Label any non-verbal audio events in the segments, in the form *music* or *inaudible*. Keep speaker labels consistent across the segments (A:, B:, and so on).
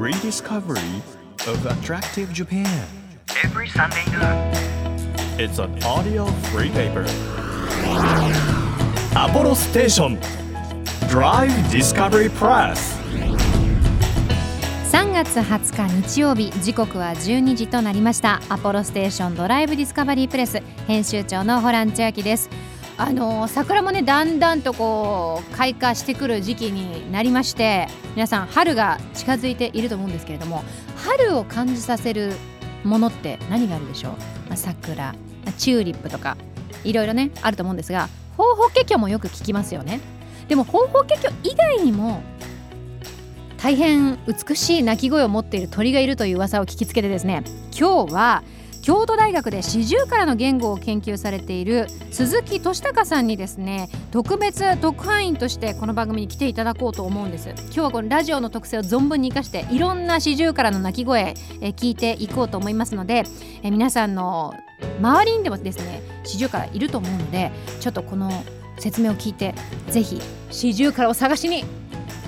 A: rediscovery of attractive Japan.
B: every Sunday noon.
A: It's an audio free paper. Apollo Station Drive Discovery Press.
C: 3月20日日曜日時刻は12時となりましたアポロステーションドライブディスカバリープレス編集長のホラン千秋ですあの桜もねだんだんとこう開花してくる時期になりまして皆さん春が近づいていると思うんですけれども春を感じさせるものって何があるでしょう、まあ、桜チューリップとかいろいろねあると思うんですがホウホケキョもよく聞きますよね。でもホウホケキョ以外にも大変美しい鳴き声を持っている鳥がいるという噂を聞きつけてですね今日は京都大学で四十からの言語を研究されている鈴木俊孝さんにですね特別特派員としてこの番組に来ていただこうと思うんです。今日はこのラジオの特性を存分に生かしていろんな四十からの鳴き声え聞いていこうと思いますのでえ皆さんの周りにでもですね四十からいると思うのでちょっとこの説明を聞いてぜひ四十からを探しに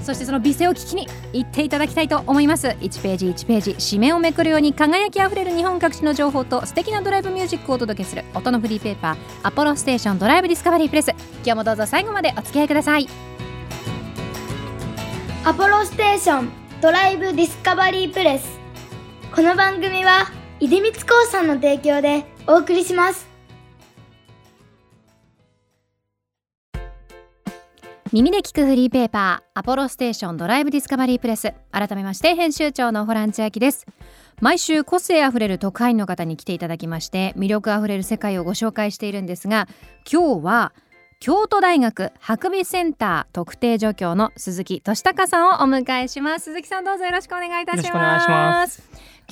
C: そしてその美声を聞きに行っていただきたいと思います。1ページ1ページ紙面をめくるように輝きあふれる日本各地の情報と素敵なドライブミュージックをお届けする音のフリーペーパーアポロステーションドライブディスカバリープレス。今日もどうぞ最後までお付き合いください。
D: アポロステーションドライブディスカバリープレス。この番組は出光興産の提供でお送りします。
C: 耳で聞くフリーペーパーアポロステーションドライブディスカバリープレス。改めまして編集長のホラン千秋です。毎週個性あふれる特派員の方に来ていただきまして魅力あふれる世界をご紹介しているんですが今日は京都大学博美センター特定助教の鈴木俊孝さんをお迎えします。鈴木さんどうぞよろしくお願いいたします。
E: よろしくお願いします。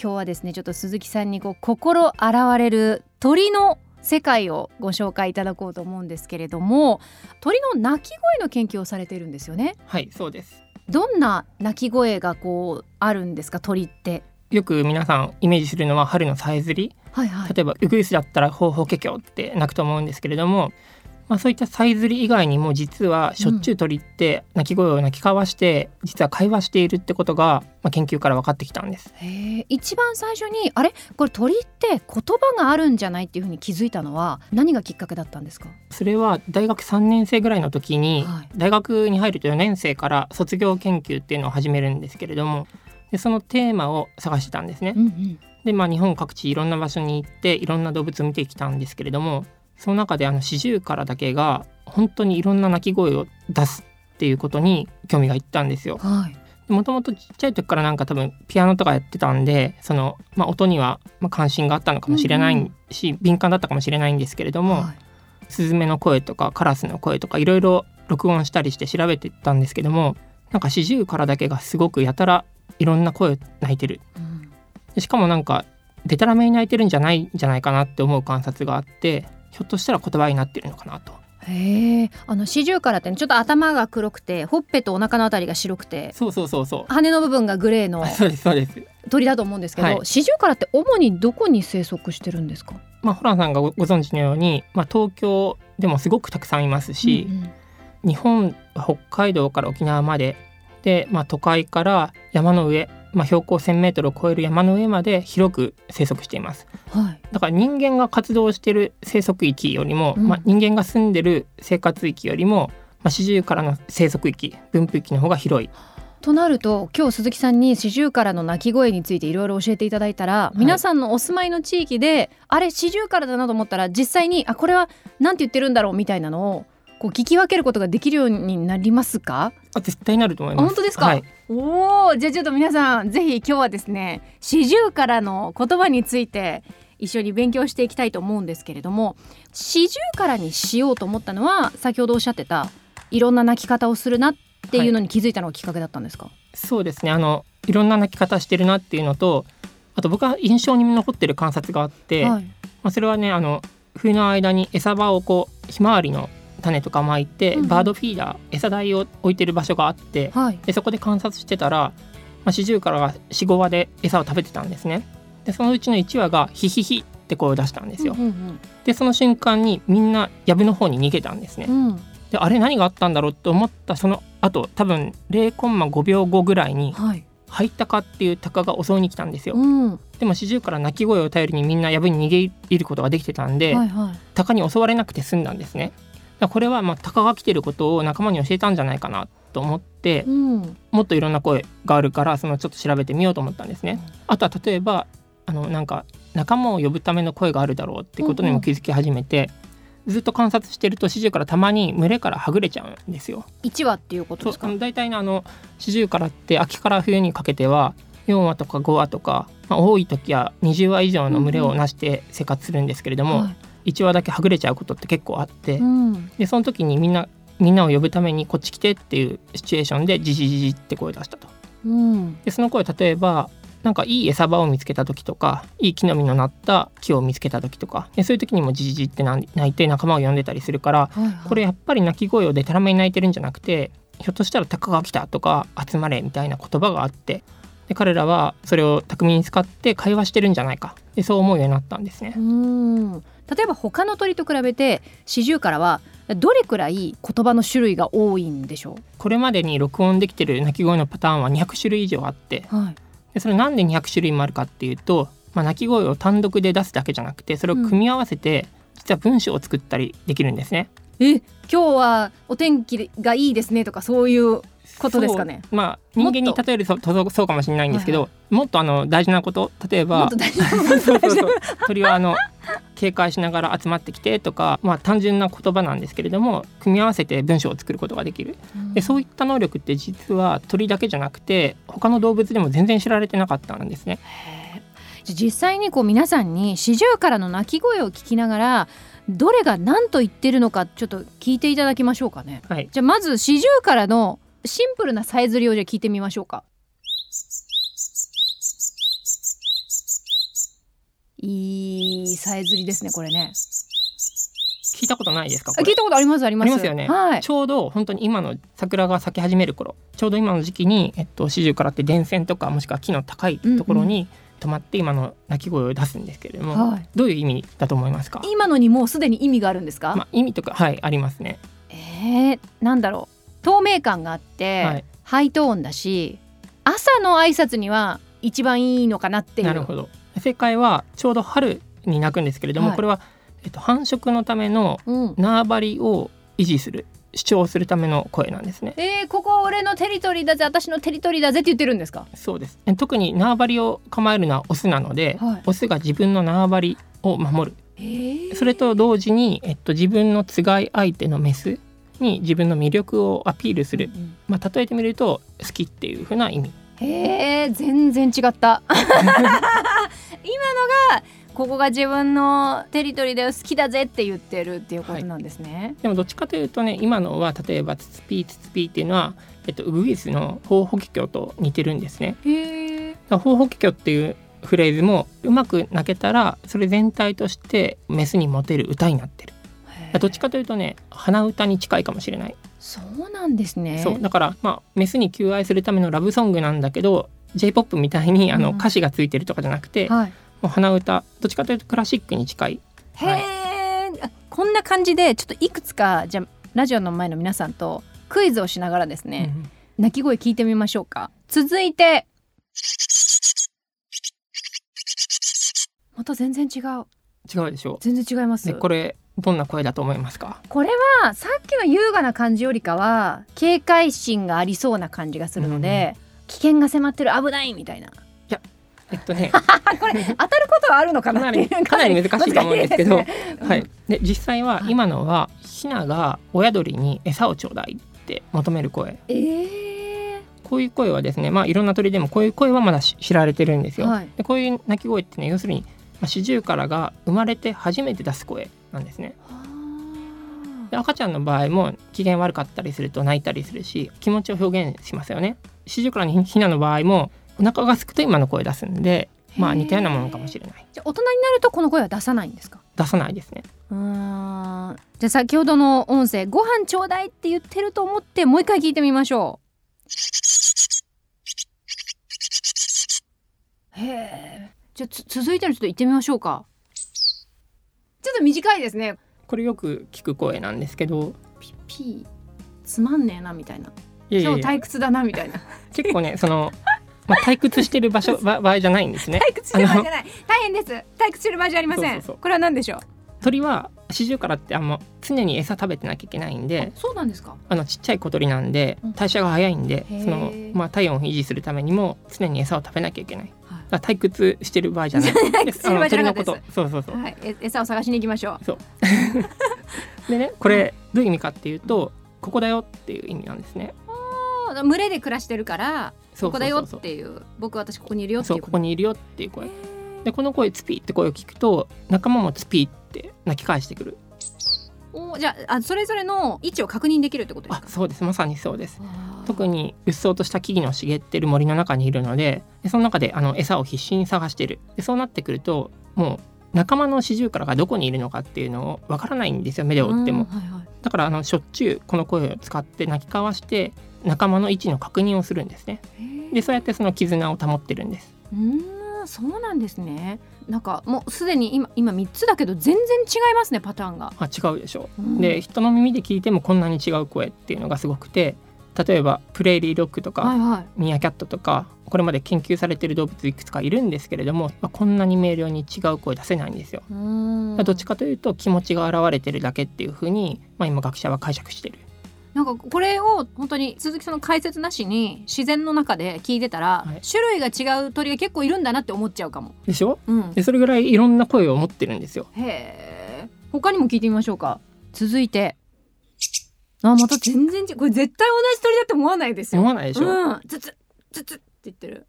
C: 今日はですねちょっと鈴木さんにこう心洗われる鳥の世界をご紹介いただこうと思うんですけれども鳥の鳴き声の研究をされているんですよね。
E: はいそうです。
C: どんな鳴き声がこうあるんですか鳥って？
E: よく皆さんイメージするのは春のさえずり。
C: はいはい。
E: 例えばウグイスだったらホウホケキョって鳴くと思うんですけれどもまあ、そういったさえずり以外にも実はしょっちゅう鳥って鳴き声を鳴き交わして実は会話しているってことが、まあ、研究から分かってきたんです。
C: 一番最初にあれ？これ鳥って言葉があるんじゃないっていうふうに気づいたのは何がきっかけだったんですか？
E: それは大学3年生ぐらいの時に、
C: はい。
E: 大学に入ると4年生から卒業研究っていうのを始めるんですけれどもでそのテーマを探してたんですね。
C: うんうん。
E: でまあ日本各地いろんな場所に行っていろんな動物を見てきたんですけれどもその中であのシジュウカラだけが本当にいろんな鳴き声を出すっていうことに興味がいったんですよ。
C: はい。
E: もともとちっちゃい時からなんか多分ピアノとかやってたんでその、まあ、音にはまあ関心があったのかもしれないし、敏感だったかもしれないんですけれども、
C: はい。
E: スズメの声とかカラスの声とかいろいろ録音したりして調べてったんですけどもなんかシジュウカラだけがすごくやたらいろんな声を鳴いてる。
C: うん。
E: でしかもなんかデタラメに鳴いてるんじゃないんじゃないかなって思う観察があってひょっとしたら言葉になってるのかなと。
C: へえ。あのシジュウカラってねちょっと頭が黒くてほっぺとお腹のあたりが白くて
E: そうそうそうそう。
C: 羽の部分がグレーの
E: あ *laughs* そうですそうです。
C: 鳥だと思うんですけど、
E: はい。
C: シジュウカラって主にどこに生息してるんですか？
E: まあホランさんがごご存知のように、まあ、東京でもすごくたくさんいますし、
C: うんうん。
E: 日本は北海道から沖縄までで、まあ、都会から山の上、まあ、標高 1,000m を超える山の上まで広く生息しています。
C: はい。
E: だから人間が活動している生息域よりも、
C: うん。
E: まあ、人間が住んでる生活域よりも、まあ、四十からの生息域分布域の方が広い。
C: となると今日鈴木さんにシジュウカラの鳴き声についていろいろ教えていただいたら、
E: い。
C: 皆さんのお住まいの地域であれシジュウカラだなと思ったら実際にあこれはなんて言ってるんだろうみたいなのをこう聞き分けることができるようになりますか？
E: あ絶対なると思います。
C: あ本当ですか？
E: はい、
C: おおじゃあちょっと皆さんぜひ今日はですね四十からの言葉について一緒に勉強していきたいと思うんですけれども四十からにしようと思ったのは先ほどおっしゃってたいろんな泣き方をするなっていうのに気づいたのがきっかけだったんですか、
E: そうですね。あのいろんな鳴き方してるなっていうのとあと僕は印象に残ってる観察があって、
C: はい。
E: まあ、それはねあの冬の間に餌場をこうひまわりの種とか巻いて、
C: うんうん。
E: バードフィーダー餌台を置いてる場所があって
C: はい。
E: でそこで観察してたら、まあ、シジュウカラが45羽で餌を食べてたんですね。でそのうちの1羽がヒヒヒって声を出したんですよ、
C: うんうん
E: でその瞬間にみんな藪の方に逃げたんですね。
C: うん。うん
E: であれ何があったんだろうと思ったその後多分0.5秒後ぐらいに
C: はい。
E: ハイタカっていうタカが襲いに来たんですよ、
C: うん、は
E: でもシジュウカラ鳴き声を頼りにみんな藪に逃げ入ることができてたんで、
C: いはい。
E: タカに襲われなくて済んだんですねこれはまあタカが来てることを仲間に教えたんじゃないかなと思って
C: うん、
E: もっといろんな声があるからそのちょっと調べてみようと思ったんですね。あとは例えばあのなんか仲間を呼ぶための声があるだろうってことにも気づき始めて、ずっと観察してるとシジュウカラたまに群れからはぐれちゃうんですよ。
C: 一話っていうことですか？
E: 大体ねあのシジュウカラって秋から冬にかけては4羽とか5羽とか、まあ、多い時は20羽以上の群れをなして生活するんですけれども、
C: はい
E: 1羽だけはぐれちゃうことって結構あって、
C: うん、
E: でその時にみんなみんなを呼ぶためにこっち来てっていうシチュエーションでジジジジって声を出したと。
C: うん、
E: でその声例えばなんかいい餌場を見つけた時とかいい木の実のなった木を見つけた時とかでそういう時にもジジジって鳴いて仲間を呼んでたりするから
C: はいはい。
E: これやっぱり鳴き声をでたらめに鳴いてるんじゃなくてひょっとしたらタカが来たとか集まれみたいな言葉があってで彼らはそれを巧みに使って会話してるんじゃないか。でそう思うようになったんですね。
C: う。ん例えば他の鳥と比べてシジュウカラはどれくらい言葉の種類が多いんでしょ
E: これまでに録音できてる鳴き声のパターンは200種類以上あって
C: う。はい。
E: でそれなんで200種類もあるかっていうと、まあ、鳴き声を単独で出すだけじゃなくてそれを組み合わせて、実は文章を作ったりできるんですね。
C: え、今日はお天気がいいですねとかそういうことですかね。
E: まあ人間に例えると。そうかもしれないんですけど、
C: はい
E: もっとあの大事なこと例えば *laughs* 鳥はあの警戒しながら集まってきてとか、まあ、単純な言葉なんですけれども組み合わせて文章を作ることができる。でそういった能力って実は鳥だけじゃなくて他の動物でも全然知られてなかったんですね。
C: 実際にこう皆さんにシジュウカラの鳴き声を聞きながらどれが何と言ってるのかちょっと聞いていただきましょうかね。
E: はい、
C: じゃあまずシジュウカラのシンプルなさえずりをじゃあ聞いてみましょうか。いいさえずりですねこれね。
E: 聞いたことないですか
C: 聞いたことありますあります。
E: ありますよね、
C: はい。
E: ちょうど本当に今の桜が咲き始める頃ちょうど今の時期に、えっと、四十からって電線とかもしくは木の高いところに止まって今の鳴き声を出すんですけれども、
C: はい
E: どういう意味だと思いますか、
C: 今のにもうすでに意味があるんですか？
E: まあ、意味とかはいありますね。
C: えー、なんだろう透明感があって、
E: はい。
C: ハイトーンだし朝の挨拶には一番いいのかなっていう。
E: なるほど。正解はちょうど春に鳴くんですけれども、
C: はい。
E: これは、えっと、繁殖のための
C: うん、
E: 縄張りを維持する主張するための声なんですね。
C: えー、ここ俺のテリトリーだぜ私のテリトリーだぜって言ってるんですか？
E: そうです。え特に縄張りを構えるのはオスなので、
C: はい。
E: オスが自分の縄張りを守る。
C: えー。
E: それと同時に、えっと、自分のつがい相手のメスに自分の魅力をアピールする、
C: うん
E: まあ、例えてみると好きっていう風な意味。
C: へえ全然違った。*laughs* 今のがここが自分のテリトリーで好きだぜって言ってるっていうことなんですね、
E: でもどっちかというとね今のは例えば「つつぴーつつぴー」っていうのは、えっと、ウグイスのホウホケキョと似てるんですね。
C: へ
E: ホウホケキョっていうフレーズもうまく鳴けたらそれ全体としてメスにモテる歌になってる。どっちかというとね鼻歌に近いかもしれない。
C: そうなんですね。
E: そうだからまあメスに求愛するためのラブソングなんだけど J−POP みたいにあの
C: うん。
E: 歌詞がついてるとかじゃなくて、
C: はい。
E: もう鼻歌どっちかというとクラシックに近い。
C: へえ、あこんな感じでちょっといくつかじゃあラジオの前の皆さんとクイズをしながらですね、
E: うん
C: 鳴き声聞いてみましょうか。続いて。また全然違う。
E: 違うでしょ。
C: 全然違います。
E: でこれどんな声だと思いますか？
C: これはさっきの優雅な感じよりかは警戒心がありそうな感じがするので、危険が迫ってる危ないみたいな。
E: えっとね。
C: あ *laughs* これ当たることはあるのか
E: かな
C: なって
E: かなり難しいと思うんですけど。
C: 難しいですね。
E: はい、で実際は
C: はい。
E: 今のはヒナが親鳥に餌をちょうだいって求める声。
C: えー。
E: こういう声はですねまあいろんな鳥でもこういう声はまだし知られてるんですよ。
C: はい
E: でこういう鳴き声ってね要するに、まあ、シジュウカラが生まれて初めて出す声なんですね。で赤ちゃんの場合も機嫌悪かったりすると泣いたりするし気持ちを表現しますよね。シジュウカラにヒナの場合もお腹が空くと今の声出すんでまあ似たようなものかもしれない。
C: じゃあ大人になるとこの声は出さないんですか？
E: 出さないですね。
C: うーんじゃあ先ほどの音声「ご飯ちょうだい」って言ってると思ってもう一回聞いてみましょう。へえ。じゃあつ続いてのちょっと言ってみましょうか。ちょっと短いですね。
E: これよく聞く声なんですけど。
C: ピピーつまんねえなみたいな。今日退屈だなみたいな。
E: 結構ねその *laughs* まあ、退屈してる場所ば場合じゃないんですね。
C: 退屈してる場合じゃない。大変です。退屈してる場合じゃありません。
E: そうそうそう。
C: これは何でしょう？
E: 鳥はシジュウカラってあの常に餌食べてなきゃいけないんで
C: そうなんですか。
E: あのちっちゃい小鳥なんで
C: うん。
E: 代謝が早いんで、そのまあ、体温を維持するためにも常に餌を食べなきゃいけない退屈してる場合じゃない。*laughs*
C: してる場合じゃ
E: そうそうそう
C: はいえ餌を探しに行きましょう。*laughs*
E: でねこれどういう意味かっていうとここだよっていう意味なんですね。
C: あー群れで暮らしてるから
E: そう
C: ここだよ
E: そう。そう
C: っていう僕私ここにいるよって
E: そ
C: いうう
E: ここにいるよっていう声。でこの声ツピーって声を聞くと仲間もツピーって鳴き返してくる。
C: おじゃああそれぞれの位置を確認できるってことです
E: あ
C: か
E: そうです。まさにそうです特にうっそうとした木々の茂ってる森の中にいるのででその中であの餌を必死に探してる。でそうなってくるともう仲間のシジュウカラがどこにいるのかっていうのをわからないんですよ目で追っても。
C: うんはいはい。
E: だからあのしょっちゅうこの声を使って鳴き交わして仲間の位置の確認をするんですね。でそうやってその絆を保ってるんです。
C: うーんそうなんですね。なんかもうすでに今今3つだけど全然違いますねパターンが、
E: あ違うでしょ
C: うん。
E: で人の耳で聞いてもこんなに違う声っていうのがすごくて例えばプレーリードッグとか、
C: はいはい
E: ミーアキャットとかこれまで研究されている動物いくつかいるんですけれども、まあ、こんなに明瞭に違う声出せないんですよ。どっちかというと気持ちが現れてるだけっていうふうに、まあ、今学者は解釈してる。
C: なんかこれを本当に鈴木さんの解説なしに自然の中で聞いてたら、
E: はい
C: 種類が違う鳥が結構いるんだなって思っちゃうかも。
E: でしょ？
C: うん、
E: でそれぐらいいろんな声を持ってるんですよ。
C: へえ。他にも聞いてみましょうか。続いて。あまた全然違うこれ絶対同じ鳥だって思わないですよ。
E: 思わないでしょ、
C: うん。つつつつって言ってる。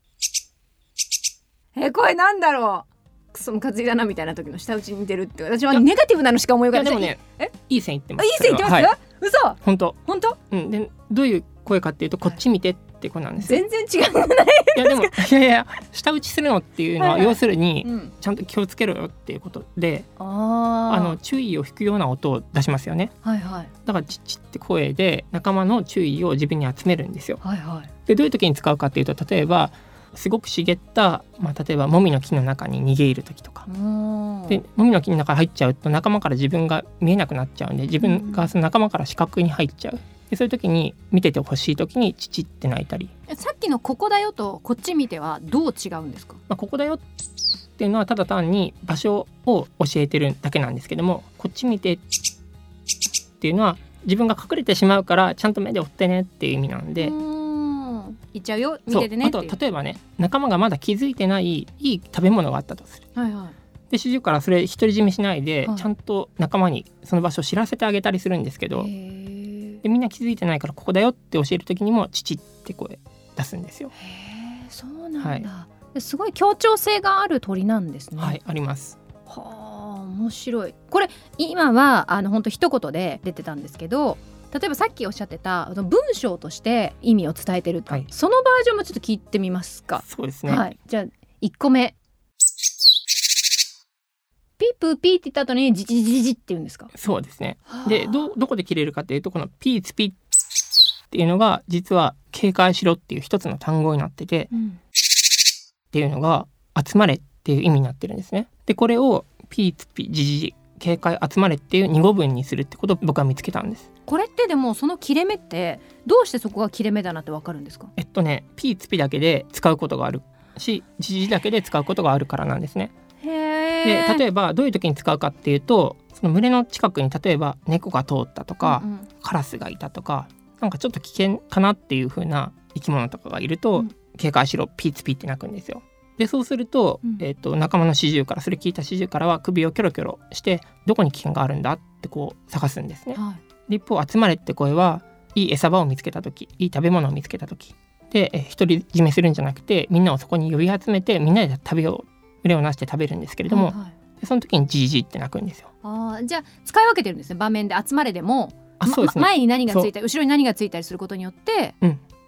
C: えこれなんだろう？クソムカついだなみたいな時の舌打ちに似てるって。私はネガティブなのしか思い浮かべない。
E: でもね
C: え？
E: いい線いってま
C: あい
E: す。
C: い線いってます、
E: はい、
C: 嘘？
E: 本当、
C: 本当？
E: うん、でどういう声かっていうとこっち見てって声なんですよ。
C: 全然違うない
E: いやでもいやいや舌打ちするのっていうのは
C: はいはい
E: 要するに
C: うん
E: ちゃんと気をつけろよっていうことで
C: あ
E: あの注意を引くような音を出しますよね。
C: はいはい
E: だからチッチって声で仲間の注意を自分に集めるんですよ。
C: はいはい
E: でどういう時に使うかっていうと例えばすごく茂った、まあ、例えばモミの木の中に逃げ入る時とか。でモミの木の中に入っちゃうと仲間から自分が見えなくなっちゃうんで自分がその仲間から視覚に入っちゃう。でそういう時に見ててほしい時にチチって鳴いたり、
C: さっきのここだよとこっち見てはどう違うんですか？
E: まあ、ここだよっていうのはただ単に場所を教えてるだけなんですけどもこっち見てっていうのは自分が隠れてしまうからちゃんと目で追ってねっていう意味なんで。
C: 行っちゃうよ。見ててね
E: あと例えばね仲間がまだ気づいてないいい食べ物があったとする。
C: はいはい。
E: で主従からそれ独り占めしないで、
C: はい。
E: ちゃんと仲間にその場所を知らせてあげたりするんですけどでみんな気づいてないからここだよって教える時にも「父」って声出すんですよ。
C: へーそうなんだ、
E: はい。
C: ですごい協調性がある鳥なんですね。
E: はいあります。
C: はあ面白い。これ今はあの本当一言で出てたんですけど例えばさっきおっしゃってた文章として意味を伝えてると、
E: はい。
C: そのバージョンもちょっと聞いてみますか。
E: そうですね。
C: はい。じゃあ1個目ピープーピーって言った後にジジジジジって言うんですか？
E: そうですね。でどどこで切れるかっていうとこの「ピーツピッ」っていうのが実は「警戒しろ」っていう一つの単語になってて
C: うん
E: っていうのが「集まれ」っていう意味になってるんですね。でこれを「ピーツピジジジ」警戒集まれっていう二語文にするってことを僕は見つけたんです。
C: これってでもその切れ目ってどうしてそこが切れ目だなってわかるんですか？
E: えっとね、ピーツピだけで使うことがあるし、ジジだけで使うことがあるからなんですね。
C: へ
E: で、
C: え
E: 例えばどういう時に使うかっていうと、その群れの近くに例えば猫が通ったとか、
C: うんうん。
E: カラスがいたとか、なんかちょっと危険かなっていう風な生き物とかがいると、
C: うん。
E: 警戒しろ、ピーツピって鳴くんですよ。でそうすると,、
C: うん。
E: えっと仲間の始終からそれ聞いた始終からは首をキョロキョロしてどこに危険があるんだってこう探すんですね。
C: はい。
E: で一方集まれって声はいい餌場を見つけた時いい食べ物を見つけた時。でえ独り占めするんじゃなくてみんなをそこに呼び集めてみんなで食べよう腕をなして食べるんですけれども、
C: はいはい
E: でその時にジージーって鳴くんですよ。
C: あーじゃあ使い分けてるんですね場面で集まれでもま
E: あそうですね、
C: ま前に何がついたり後ろに何がついたりすることによって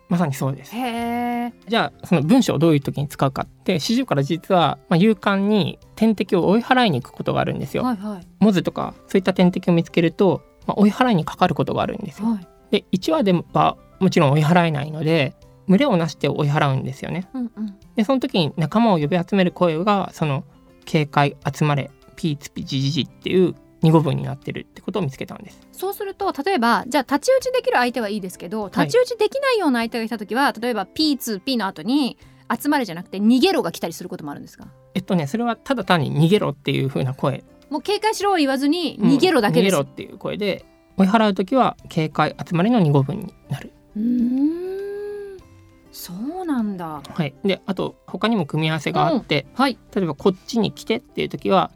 E: まさにそうです。じゃあその文章をどういう時に使うかって始終から実は、まあ、勇敢に天敵を追い払いに行くことがあるんですよ。
C: はいはい
E: モズとかそういった天敵を見つけると、まあ、追い払いにかかることがあるんですよ。
C: はい
E: で1話ではもちろん追い払えないので群れをなして追い払うんですよね。
C: うんうん。
E: でその時に仲間を呼び集める声がその警戒集まれピーツピジジジっていう二語文になってるってことを見つけたんです。
C: そうすると例えばじゃあ太刀打ちできる相手はいいですけど太刀打ちできないような相手がいた時は、例えば P2P の後に集まれじゃなくて逃げろが来たりすることもあるんですか？
E: えっとねそれはただ単に逃げろっていう風な声。
C: もう警戒しろを言わずに逃げろだけです、
E: うん逃げろっていう声で追い払う時は警戒集まりの2語分になる。
C: うーんそうなんだ。
E: はい。であと他にも組み合わせがあって、
C: はい。
E: 例えばこっちに来てっていう時は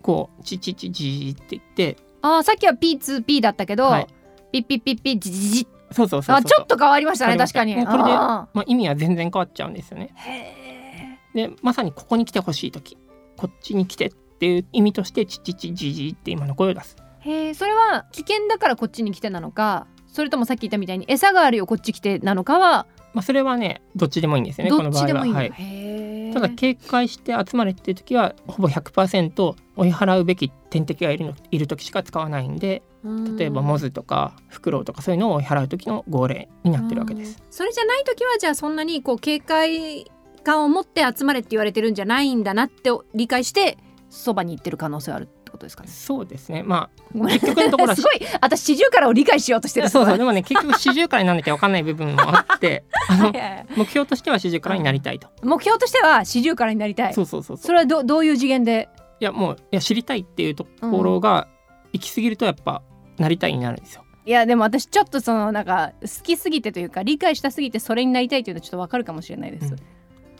E: こうチチチジーって言って
C: あーさっきは P2P だったけど、
E: はい。
C: ピッピッピッピッジジジ
E: そうそうそう
C: あちょっと変わりましたね確かに。
E: ねこれで
C: あ
E: まあ、意味は全然変わっちゃうんですよね。でまさにここに来てほしい時こっちに来てっていう意味としてチチチジジーって今の声を出す。
C: ーへー。それは危険だからこっちに来てなのかそれともさっき言ったみたいに餌があるよこっち来てなのかは
E: まあ、それはねどっちでもいいんですよね
C: どっちでもいい
E: は。はい、ただ警戒して集まれっていう時はほぼ100%追い払うべき天敵がいるのいる時しか使わないんで例えばモズとかフクロウとかそういうのを追い払う時の号令になってるわけです。
C: うん。それじゃない時はじゃあそんなにこう警戒感を持って集まれって言われてるんじゃないんだなって理解してそばに行ってる可能性があることですかね。
E: そうですね。ま
C: ごめん。
E: 結局のところは *laughs*
C: すごい私四十からを理解しようとしてる。
E: あそうそう。でもね結局四十からになんなきゃ分かんない部分もあって *laughs* あの目標としては四十からになりたいと。
C: 目標としては四十からになりたい。
E: そうそうそうそう。
C: それはどどういう次元で？
E: いやもういや知りたいっていうところが行き過ぎるとやっぱなりたいになるんですよ。
C: いやでも私ちょっとそのなんか好きすぎてというか理解したすぎてそれになりたいというのはちょっとわかるかもしれないです。
E: うん。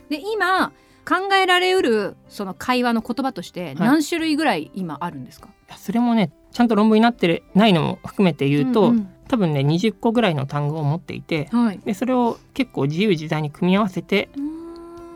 C: で今考えられうるその会話の言葉として何種類ぐらい今あるんですか、
E: いやそれもねちゃんと論文になってるないのも含めて言うと、
C: ん
E: 多分ね20個ぐらいの単語を持っていて
C: うんはい。
E: でそれを結構自由自在に組み合わせて、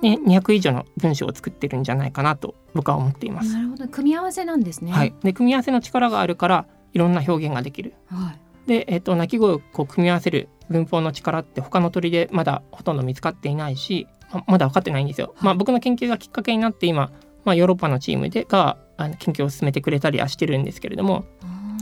E: ね、200以上の文章を作ってるんじゃないかなと僕は思っています。
C: なるほど。組み合わせなんですね。
E: はい、で組み合わせの力があるからいろんな表現ができる。
C: はい。
E: で、えっと鳴き声をこう組み合わせる文法の力って他の鳥でまだほとんど見つかっていないしままだ分かってないんですよ。まあ、僕の研究がきっかけになって今、まあ、ヨーロッパのチームでがあの研究を進めてくれたりはしてるんですけれども。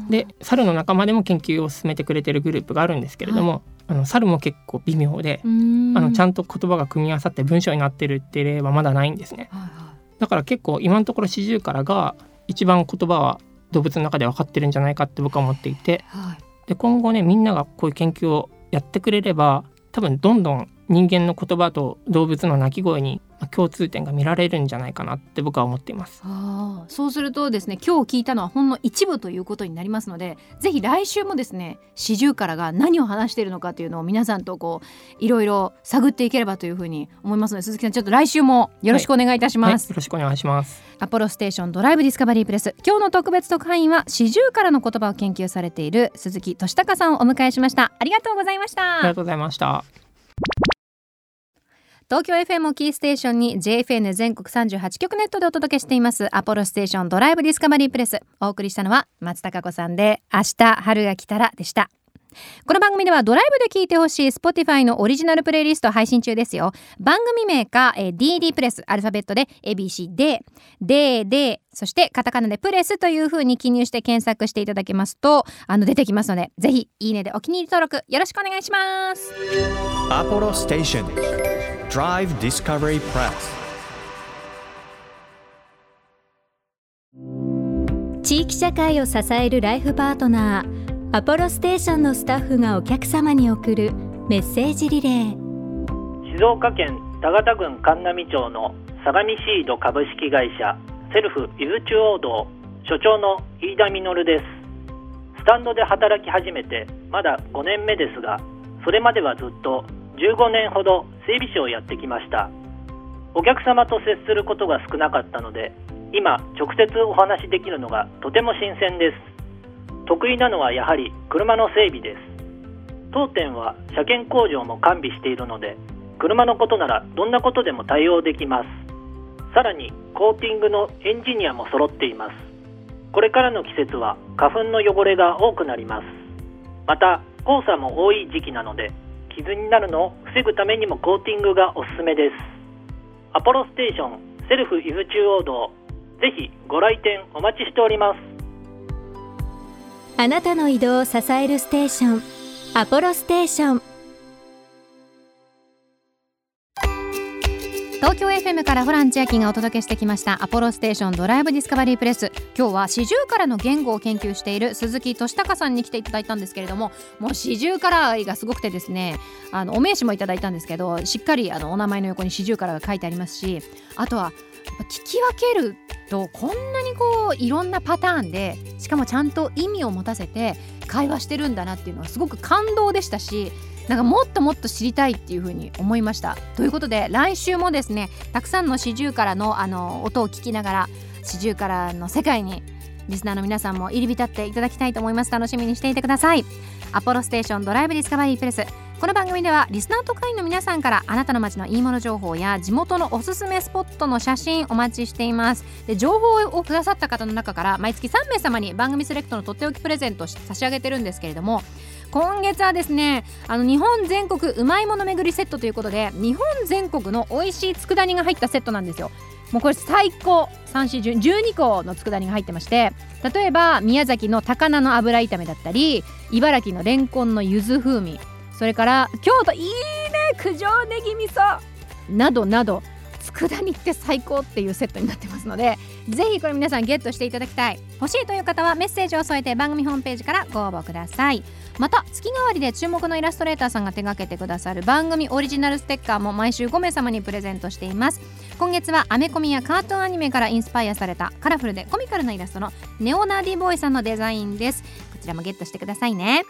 E: で猿の仲間でも研究を進めてくれてるグループがあるんですけれども、あの猿も結構微妙で、あのちゃ
C: ん
E: んと言葉が組み合わさって文章になってるって例はまだないんですね。
C: はいは
E: だから結構今のところ四十からが一番言葉は動物の中で分かってるんじゃないかって僕は思っていて。
C: いはい。
E: で今後ねみんながこういう研究をやってくれれば多分どんどん人間の言葉と動物の鳴き声にまあ共通点が見られるんじゃないかなって僕は思っています。
C: ああそうするとですね今日聞いたのはほんの一部ということになりますのでぜひ来週もですね四十からが何を話しているのかというのを皆さんとこういろいろ探っていければというふうに思いますので鈴木さんちょっと来週もよろしくお願いいたし
E: はい、
C: ます。
E: よろしくお願いします。
C: アポロステーションドライブディスカバリープレス今日の特別特派員は四十からの言葉を研究されている鈴木俊孝さんをお迎えしましたありがとうございました
E: ありがとうございました。
C: 東京 FM をキーステーションに JFN 全国38局ネットでお届けしています。アポロステーションドライブディスカバリープレス。お送りしたのは松たか子さんで明日春が来たらでした。この番組ではドライブで聴いてほしい Spotify のオリジナルプレイリスト配信中ですよ。番組名か、DD プレスアルファベットで ABC で DD そしてカタカナでプレスという風に記入して検索していただけますとあの出てきますのでぜひいいねでお気に入り登録よろしくお願いします。
A: Apollo Station Drive Discovery Press.
F: 地域社会を支えるライフパートナーアポロステーションのスタッフがお客様に送るメッセージリレー。
G: 静岡県田形郡神南町の相模シード株式会社セルフ伊豆中央道所長の飯田実です。スタンドで働き始めてまだ5年目ですがそれまではずっと15年ほど整備士をやってきました。お客様と接することが少なかったので今直接お話しできるのがとても新鮮です。得意なのはやはり車の整備です。当店は車検工場も完備しているので車のことならどんなことでも対応できます。さらにコーティングのエンジニアも揃っています。これからの季節は花粉の汚れが多くなります。また黄砂も多い時期なので傷になるのを防ぐためにもコーティングがおすすめです。アポロステーションセルフ伊豆中央道。ぜひご来店お待ちしております。
F: あなたの移動を支えるステーションアポロステーション。
C: 東京 FM からホラン千秋がお届けしてきました。アポロステーションドライブディスカバリープレス。今日は四十からの言語を研究している鈴木俊孝さんに来ていただいたんですけれどももう四十から愛がすごくてですねあのお名刺もいただいたんですけどしっかりあのお名前の横に四十からが書いてありますしあとは聞き分けるとこんなにこういろんなパターンでしかもちゃんと意味を持たせて会話してるんだなっていうのはすごく感動でしたしなんかもっともっと知りたいっていうふうに思いました。ということで来週もですねたくさんの四十からのあの音を聞きながら四十からの世界にリスナーの皆さんも入り浸っていただきたいと思います。楽しみにしていてください。アポロステーションドライブディスカバリープレスこの番組ではリスナーと会員の皆さんからあなたの街のいいもの情報や地元のおすすめスポットの写真お待ちしています。で情報をくださった方の中から毎月3名様に番組セレクトのとっておきプレゼントを差し上げてるんですけれども今月はですねあの日本全国うまいもの巡りセットということで日本全国の美味しい佃煮が入ったセットなんですよ。もうこれ最高。3 4 12個の佃煮が入ってまして例えば宮崎の高菜の油炒めだったり茨城のレンコンの柚子風味それから京都いいね九条ネギ味噌などなど佃煮って最高っていうセットになってますのでぜひこれ皆さんゲットしていただきたい。欲しいという方はメッセージを添えて番組ホームページからご応募ください。また月替わりで注目のイラストレーターさんが手掛けてくださる番組オリジナルステッカーも毎週5名様にプレゼントしています。今月はアメコミやカートンアニメからインスパイアされたカラフルでコミカルなイラストのネオナーディボーイさんのデザインです。こちらもゲットしてくださいね。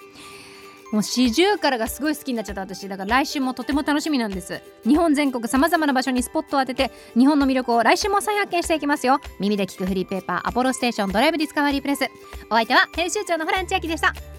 C: もう四十からがすごい好きになっちゃった私。だから来週もとても楽しみなんです。日本全国さまざまな場所にスポットを当てて日本の魅力を来週も再発見していきますよ。耳で聞くフリーペーパーアポロステーションドライブディスカバリープレス。お相手は編集長のホラン千秋でした。